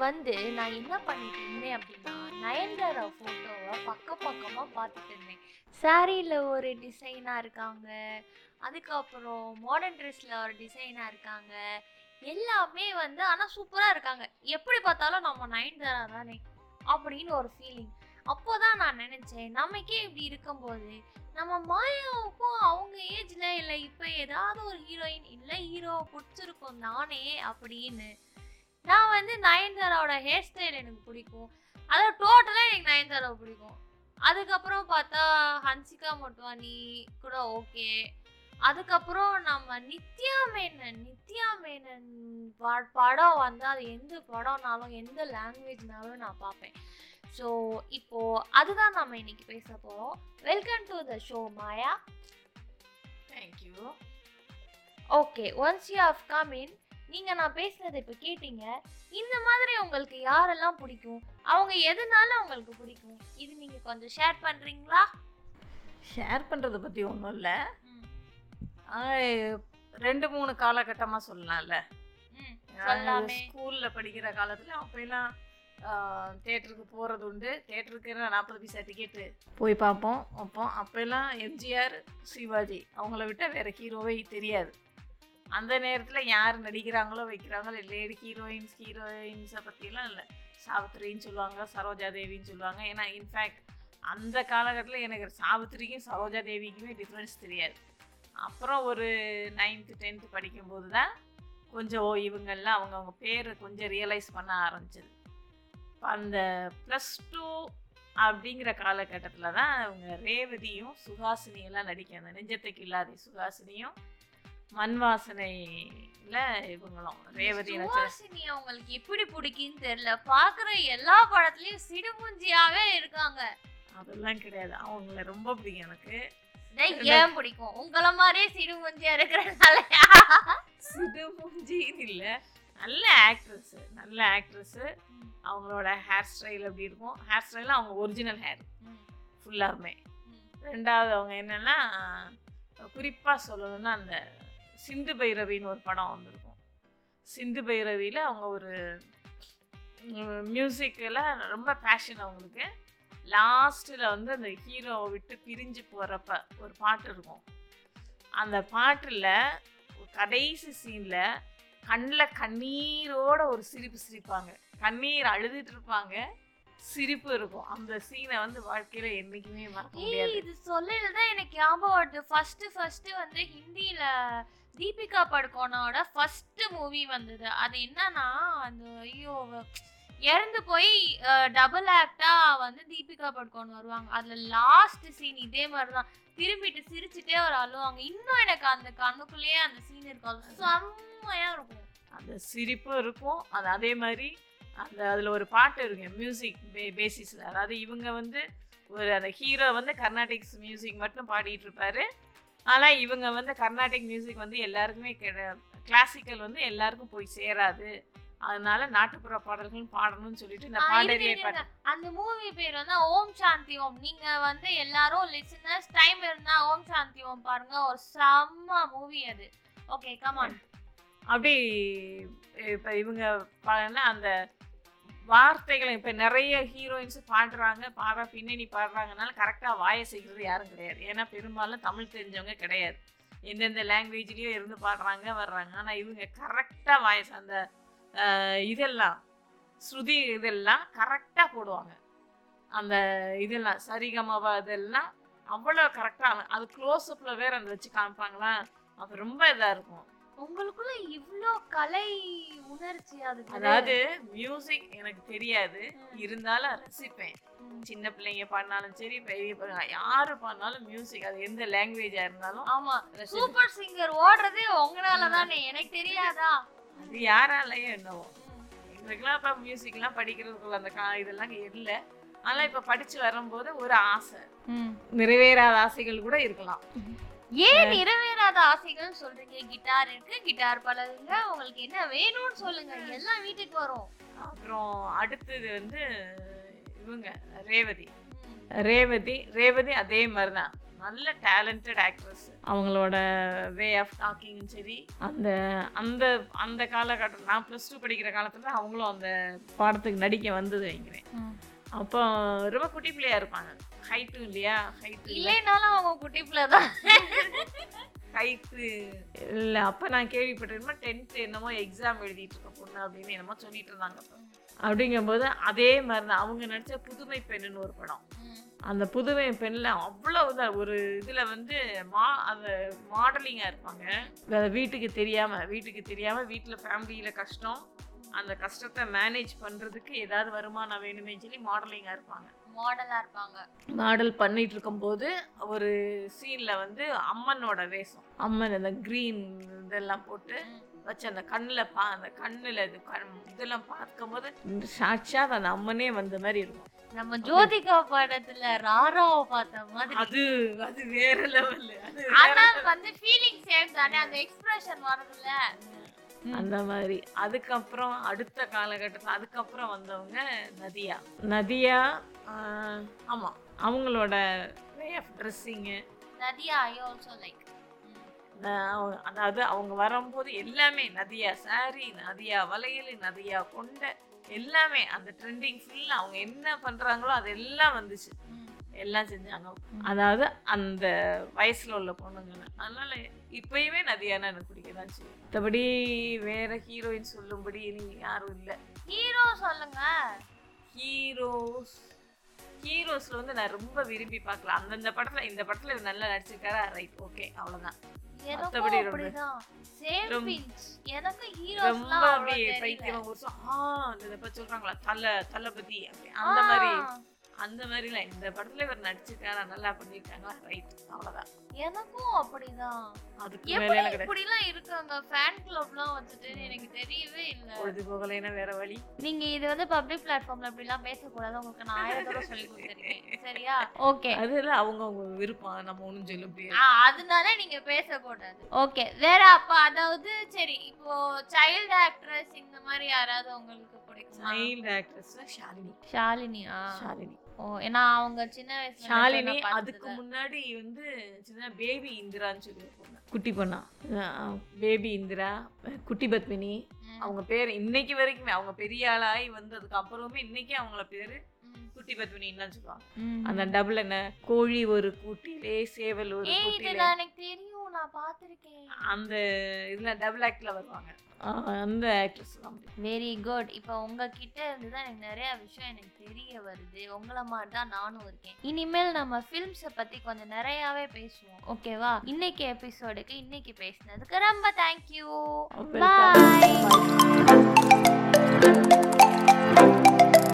வந்து நான் என்ன பண்ணிட்டு இருந்தேன் அப்படின்னா நயன்தாரா ஃபோட்டோவை பக்க பக்கமாக பார்த்துட்டு இருந்தேன் சாரியில் ஒரு டிசைனாக இருக்காங்க அதுக்கப்புறம் மாடர்ன் ட்ரெஸ்ஸில் ஒரு டிசைனாக இருக்காங்க எல்லாமே வந்து ஆனால் சூப்பராக இருக்காங்க. எப்படி பார்த்தாலும் நம்ம நயன்தாரா தானே அப்படின்னு ஒரு ஃபீலிங் அப்போ தான் நான் நினச்சேன் நமக்கே இப்படி இருக்கும்போது நம்ம மாயாவுக்கும் அவங்க ஏஜில் இல்லை இப்போ ஏதாவது ஒரு ஹீரோயின் இல்லை ஹீரோவை பிடிச்சிருக்கோம் நானே அப்படின்னு. நான் வந்து நயன்தாராவோட ஹேர் ஸ்டைல் எனக்கு பிடிக்கும். அதாவது டோட்டலாக எனக்கு நயன்தாராவை பிடிக்கும். அதுக்கப்புறம் பார்த்தா ஹன்சிகா மொட்வானி கூட ஓகே அதுக்கப்புறம் நம்ம நித்யா மேனன் நித்யா மேனன் ப- படம் வந்து அது எந்த படம்னாலும் எந்த லாங்குவேஜ்னாலும் நான் பார்ப்பேன். ஸோ இப்போ அதுதான் நம்ம இன்னைக்கு பேச போகிறோம் welcome to the show Maya thank you okay once you have come in நீங்கள் நான் பேசுனதை இப்போ கேட்டீங்க. இந்த மாதிரி உங்களுக்கு யாரெல்லாம் பிடிக்கும்? அவங்க எதனால உங்களுக்கு பிடிக்கும்? இது நீங்கள் கொஞ்சம் ஷேர் பண்ணுறீங்களா ஷேர் பண்ணுறதை பற்றி ஒன்றும் இல்லை. ரெண்டு மூணு காலகட்டமாக சொல்லலாம்ல. ஸ்கூலில் படிக்கிற காலத்தில் அப்போல்லாம் தேட்டருக்கு போகிறது உண்டு. தேட்டருக்கு நாற்பது பைசா டிக்கெட்டு போய் பார்ப்போம் வைப்போம். அப்போல்லாம் எம்ஜிஆர் சிவாஜி அவங்கள விட்டால் வேறு ஹீரோவே தெரியாது. அந்த நேரத்தில் யார் நடிக்கிறாங்களோ வைக்கிறாங்களோ லேடி ஹீரோயின்ஸ் ஹீரோயின்ஸை பற்றிலாம் இல்லை. சாவித்திரின்னு சொல்லுவாங்க சரோஜா தேவின்னு சொல்லுவாங்க. ஏன்னா இன்ஃபேக்ட் அந்த காலகட்டத்தில் எனக்கு சாவித்திரிக்கும் சரோஜா தேவிக்குமே டிஃப்ரென்ஸ் தெரியாது. அப்புறம் ஒரு நைன்த்து டென்த்து படிக்கும்போது தான் கொஞ்சம் ஓ இவங்கெல்லாம் அவங்கவுங்க பேரை கொஞ்சம் ரியலைஸ் பண்ண ஆரம்பிச்சது. அந்த ப்ளஸ் டூ அப்படிங்கிற காலகட்டத்தில் தான் அவங்க ரேவதியும் சுஹாசினியெல்லாம் நடிக்க அந்த நெஞ்சத்துக்கு இல்லாத சுஹாசினியும் மண் வாசனையில் இவங்களும். ரேவதி சுவாசினி அவங்களுக்கு எப்படி பிடிக்குன்னு தெரியல. பார்க்குற எல்லா படத்துலயும் சிடுமூஞ்சியாவே இருக்காங்க. அதெல்லாம் கிடையாது. அவங்கள ரொம்ப பிடிக்கும் எனக்கு. ஏன் பிடிக்கும்? உங்கள மாதிரியே சிடுமூஞ்சியா இருக்கிறதுனால சிடுமூஞ்சின்னு இல்லை. நல்ல ஆக்ட்ரஸ் நல்ல ஆக்ட்ரஸ் அவங்களோட ஹேர் ஸ்டைல் அப்படி இருக்கும்? ஹேர் ஸ்டைல் அவங்க ஒரிஜினல் ஹேர் ஃபுல்லாகவே ரெண்டாவது அவங்க என்னன்னா குறிப்பாக சொல்லணும்னா அந்த சிந்து பைரவின்னு ஒரு படம் வந்திருக்கும். சிந்து பைரவியில் அவங்க ஒரு மியூசிக்கில் ரொம்ப பேஷன் அவங்களுக்கு. லாஸ்ட்டில் வந்து அந்த ஹீரோவை விட்டு பிரிஞ்சு போகிறப்ப ஒரு பாட்டு இருக்கும். அந்த பாட்டில் கடைசி சீனில் கண்ணில் கண்ணீரோட ஒரு சிரிப்பு சிரிப்பாங்க. கண்ணீர் அழுதுட்டு இருப்பாங்க. சிரிப்பு இருக்கும். அந்த சீனை வந்து வாழ்க்கையில என்னைக்குமே மறக்க முடியாது. இது சொல்லல தான் எனக்கு ஞாபகம் வருது. ஃபர்ஸ்ட் ஃபர்ஸ்ட் வந்து ஹிந்தியில தீபிகா படுகோனோட ஃபர்ஸ்ட் மூவி வந்தது. அது என்னன்னா அந்த ஐயோ இறந்து போய் டபுள் ஆக்டா வந்து தீபிகா படுகோன் வருவாங்க. அதுல லாஸ்ட் சீன் இதே மாதிரி தான் திரும்பிட்டு சிரிச்சுட்டே ஒரு அழுவாங்க இன்னும் எனக்கு அந்த கண்ணுக்குள்ளேயே அந்த சீன் இருக்கும். அது செம்மையா இருக்கும். அந்த சிரிப்பும் இருக்கும். அது அதே மாதிரி அந்த அதில் ஒரு பாட்டு இருக்கு. மியூசிக் பே பேசிஸில் அதாவது இவங்க வந்து ஒரு அந்த ஹீரோ வந்து கர்நாடிக்ஸ் மியூசிக் மட்டும் பாடிட்டு இருப்பாரு. ஆனால் இவங்க வந்து கர்நாடிக் மியூசிக் வந்து எல்லாருக்குமே கிளாசிக்கல் வந்து எல்லாருக்கும் போய் சேராது. அதனால நாட்டுப்புற பாடல்கள் பாடணும்னு சொல்லிட்டு இந்த. பாட்டு அந்த மூவி பேர் வந்து ஓம் சாந்தி ஓம். நீங்க வந்து எல்லாரும் லிசனர்ஸ் டைம் இருந்தா ஓம் சாந்தி ஓம் பாருங்க. ஒரு செம்ம மூவி அது. ஓகே கமான் அப்படி இப்போ இவங்க பாருன்னா அந்த வார்த்தைகளை இப்போ நிறைய ஹீரோயின்ஸ் பாடுறாங்க. பாடுற பின்னணி பாடுறாங்கனால கரெக்டாக வாயை செய்கிறது யாரும் கிடையாது. ஏன்னா பெரும்பாலும் தமிழ் தெரிஞ்சவங்க கிடையாது. எந்தெந்த லாங்குவேஜ்லேயும் இருந்து பாடுறாங்க வர்றாங்க. ஆனால் இவங்க கரெக்டாக வாய்ஸ் அந்த இதெல்லாம் ஸ்ருதி இதெல்லாம் கரெக்டாக போடுவாங்க. அந்த இதெல்லாம் சரிகமவா இதெல்லாம் அவ்வளோ கரெக்டாக அது க்ளோஸ்அப்பில் வேறு அந்த வச்சு காமிப்பாங்களா? அது ரொம்ப இதாக இருக்கும். உங்களுக்குள்ள இவ்ளோ கலை உணர்ச்சி அது அதாவது மியூசிக் எனக்கு தெரியாது. இருந்தாலும் ரசிப்பேன். சின்ன பிள்ளைங்க பாடினாலும் சரி பெரிய யாரு பாடினாலும் மியூசிக் அது எந்த லாங்குவேஜா இருந்தாலும் ஆமா. சூப்பர் சிங்கர் ஓடுறதே உங்களால தானே. எனக்கு தெரியாதா? அது யாராலையும் என்னவோ. எங்களுக்குலாம் இப்போ மியூசிக்லாம் படிக்கிறதுக்குள்ள அந்த கா இதெல்லாம் இல்லை. ஆனால் இப்போ படிச்சு வரும்போது ஒரு ஆசை. நிறைவேறாத ஆசைகள் கூட இருக்கலாம். ஏன் நிறைவேறாத ஆசைகள் சொல்றீங்க. கிட்டார் இருக்கு கிட்டார் பழகுங்க உங்களுக்கு என்ன வேணும்னு சொல்லுங்க. எல்லாம் வீட்டுக்கு வரும். அப்புறம் அடுத்தது வந்து இவங்க ரேவதி. ரேவதி ரேவதி அதே மாதிரி தான் நல்ல டேலண்டட் ஆக்ட்ரஸ் அவங்களோட வே ஆஃப் டாக்கிங்கும் சரி அந்த அந்த அந்த காலகட்டம் நான் ப்ளஸ் டூ படிக்கிற காலத்தில் அவங்களும் அந்த பாடத்துக்கு நடிக்க வந்தது வைக்கிறேன் அப்போ ரொம்ப குட்டி பிள்ளையா இருப்பாங்க. ஹைட்டும் இல்லையா? இல்லை. இல்லைனாலும் அவங்க குட்டி பிள்ளை தான் ஹைட்டு இல்லை அப்போ நான் கேள்விப்பட்டிருக்கேன் டென்த்து என்னமோ எக்ஸாம் எழுதிட்டு இருக்க பொண்ணு அப்படின்னு என்னமோ சொல்லிட்டு இருந்தாங்க அப்படிங்கும்போது அதே மாதிரி தான் அவங்க நடித்த புதுமை பெண்ணுன்னு ஒரு படம். அந்த புதுமை பெண்ணில் அவ்வளவுதான் ஒரு இதில் வந்து மா அந்த மாடலிங்காக இருப்பாங்க. அதை வீட்டுக்கு தெரியாமல் வீட்டுக்கு தெரியாமல் வீட்டில் ஃபேமிலியில் கஷ்டம். அந்த கஷ்டத்தை மேனேஜ் பண்ணுறதுக்கு ஏதாவது வருமானம் வேணுமே சொல்லி மாடலிங்காக இருப்பாங்க. மாடலா இருப்பாங்க. மாடல் பண்ணிட்டு இருக்கும்போது ஒரு சீனில் வந்து அம்மனோட வேஷம். அம்மன் அந்த க்ரீன் இதெல்லாம் போட்டு வச்சு அந்த கண்ணில் பா அந்த கண்ணில் இது கண் இதெல்லாம் பார்க்கும்போது சாட்சாத் அந்த அம்மனே வந்த மாதிரி இருக்கும். நம்ம ஜோதிகா படத்துல ராராவை பார்த்த மாதிரி. அது அது வேற லெவல் அது ஆனா வந்து ஃபீலிங் சேம் தானே அந்த எக்ஸ்பிரஷன் வரதுல அந்த மாதிரி. அதுக்கப்புறம் அடுத்த காலகட்டத்தில் அதுக்கப்புறம் வந்தவங்க நதியா. நதியா ஆஹ், ஆமா. அவங்களோட way of dressing Nadiya I also like அதாவது அவங்க வரும்போது எல்லாமே நதியா saree நதியா வளையல் நதியா கொண்ட எல்லாமே அந்த ட்ரெண்டிங் ஃபுல்லாக அவங்க என்ன பண்றாங்களோ அது எல்லாம் வந்துச்சு எல்லாம் செஞ்சாங்க. அதாவது அந்த வயசுல உள்ள பொண்ணுங்க அதனால இப்பயுமே நதியானா எனக்கு பிடிக்கதான் செய்யும். மற்றபடி வேற ஹீரோயின் சொல்லும்படி இனி யாரும் இல்லை. ஹீரோ சொல்லுங்க. ஹீரோஸ் ஹீரோஸ்ல வந்து நான் ரொம்ப விரும்பி பார்க்கல. அந்தந்த படத்துல இந்த படத்துல இவர் நல்லா நடிச்சிருக்காரா? ரைட் ஓகே அவ்வளவுதான். மத்தபடி எனக்கும் ரொம்ப- ரொம்ப- அப்படியே பைத்தியம் ஒரு ஆ தல தளபதி அப்படி அந்த மாதிரி. அந்த மாதிரிலாம் இந்த படத்துல இவர் நடிச்சிருக்காரா நல்லா பண்ணிருக்காங்களா ரைட் அவ்வளவுதான். எனக்கும் அப்படிதான். அதுக்கு மேல எப்படி எனக்கு இப்படி எல்லாம் இருக்காங்க? ஃபேன் கிளப்லாம் வச்சுட்டு எனக்கு தெரியவே இல்ல. பொழுது போகலைன்னா வேற வழி. நீங்க இது வந்து பப்ளிக் பிளாட்ஃபார்ம்ல இப்படி எல்லாம் பேசக்கூடாது உங்களுக்கு நான் ஆயிரம் தடவை சொல்லி கொடுத்துருக்கேன். சரியா? ஓகே அதெல்லாம் அவங்க அவங்க விருப்பம். நம்ம ஒண்ணும் சொல்ல முடியாது. அதனால நீங்க பேசக்கூடாது. ஓகே வேற அப்ப அதாவது சரி இப்போ சைல்டு ஆக்ட்ரஸ் இந்த மாதிரி யாராவது உங்களுக்கு பிடிக்குமா சைல்டு ஆக்ட்ரஸ் ஷாலினி. ஷாலினியா ஷாலினி. ஏன்னா அவங்க சின்ன வயசுல ஷாலினி அதுக்கு. முன்னாடி வந்து சின்ன பேபி இந்திரான்னு சொல்லி குட்டி பொண்ணா. பேபி இந்திரா குட்டி பத்மினி. அவங்க பேர் இன்னைக்கு வரைக்குமே அவங்க பெரிய ஆளாகி வந்ததுக்கு அப்புறமே இன்னைக்கு அவங்கள பேரு குட்டி பத்மினின்னு தான் சொல்லுவாங்க. அந்த டபுள் என்ன? கோழி ஒரு கூட்டிலே சேவல் ஒரு கூட்டிலே எனக்கு தெரியும் நான் பார்த்திருக்கேன் அந்த இதுல டபுள் ஆக்ட்ல வருவாங்க. அந்த வெரி குட் இப்போ உங்ககிட்ட இருந்து தான் எனக்கு நிறைய விஷயம் எனக்கு தெரிய வருது. உங்களை மாதிரி தான் நானும் இருக்கேன். இனிமேல் நம்ம ஃபிலிம்ஸை பற்றி கொஞ்சம் நிறையாவே பேசுவோம். ஓகேவா இன்னைக்கு எபிசோடுக்கு இன்னைக்கு பேசினதுக்கு ரொம்ப தேங்க்யூ பாய்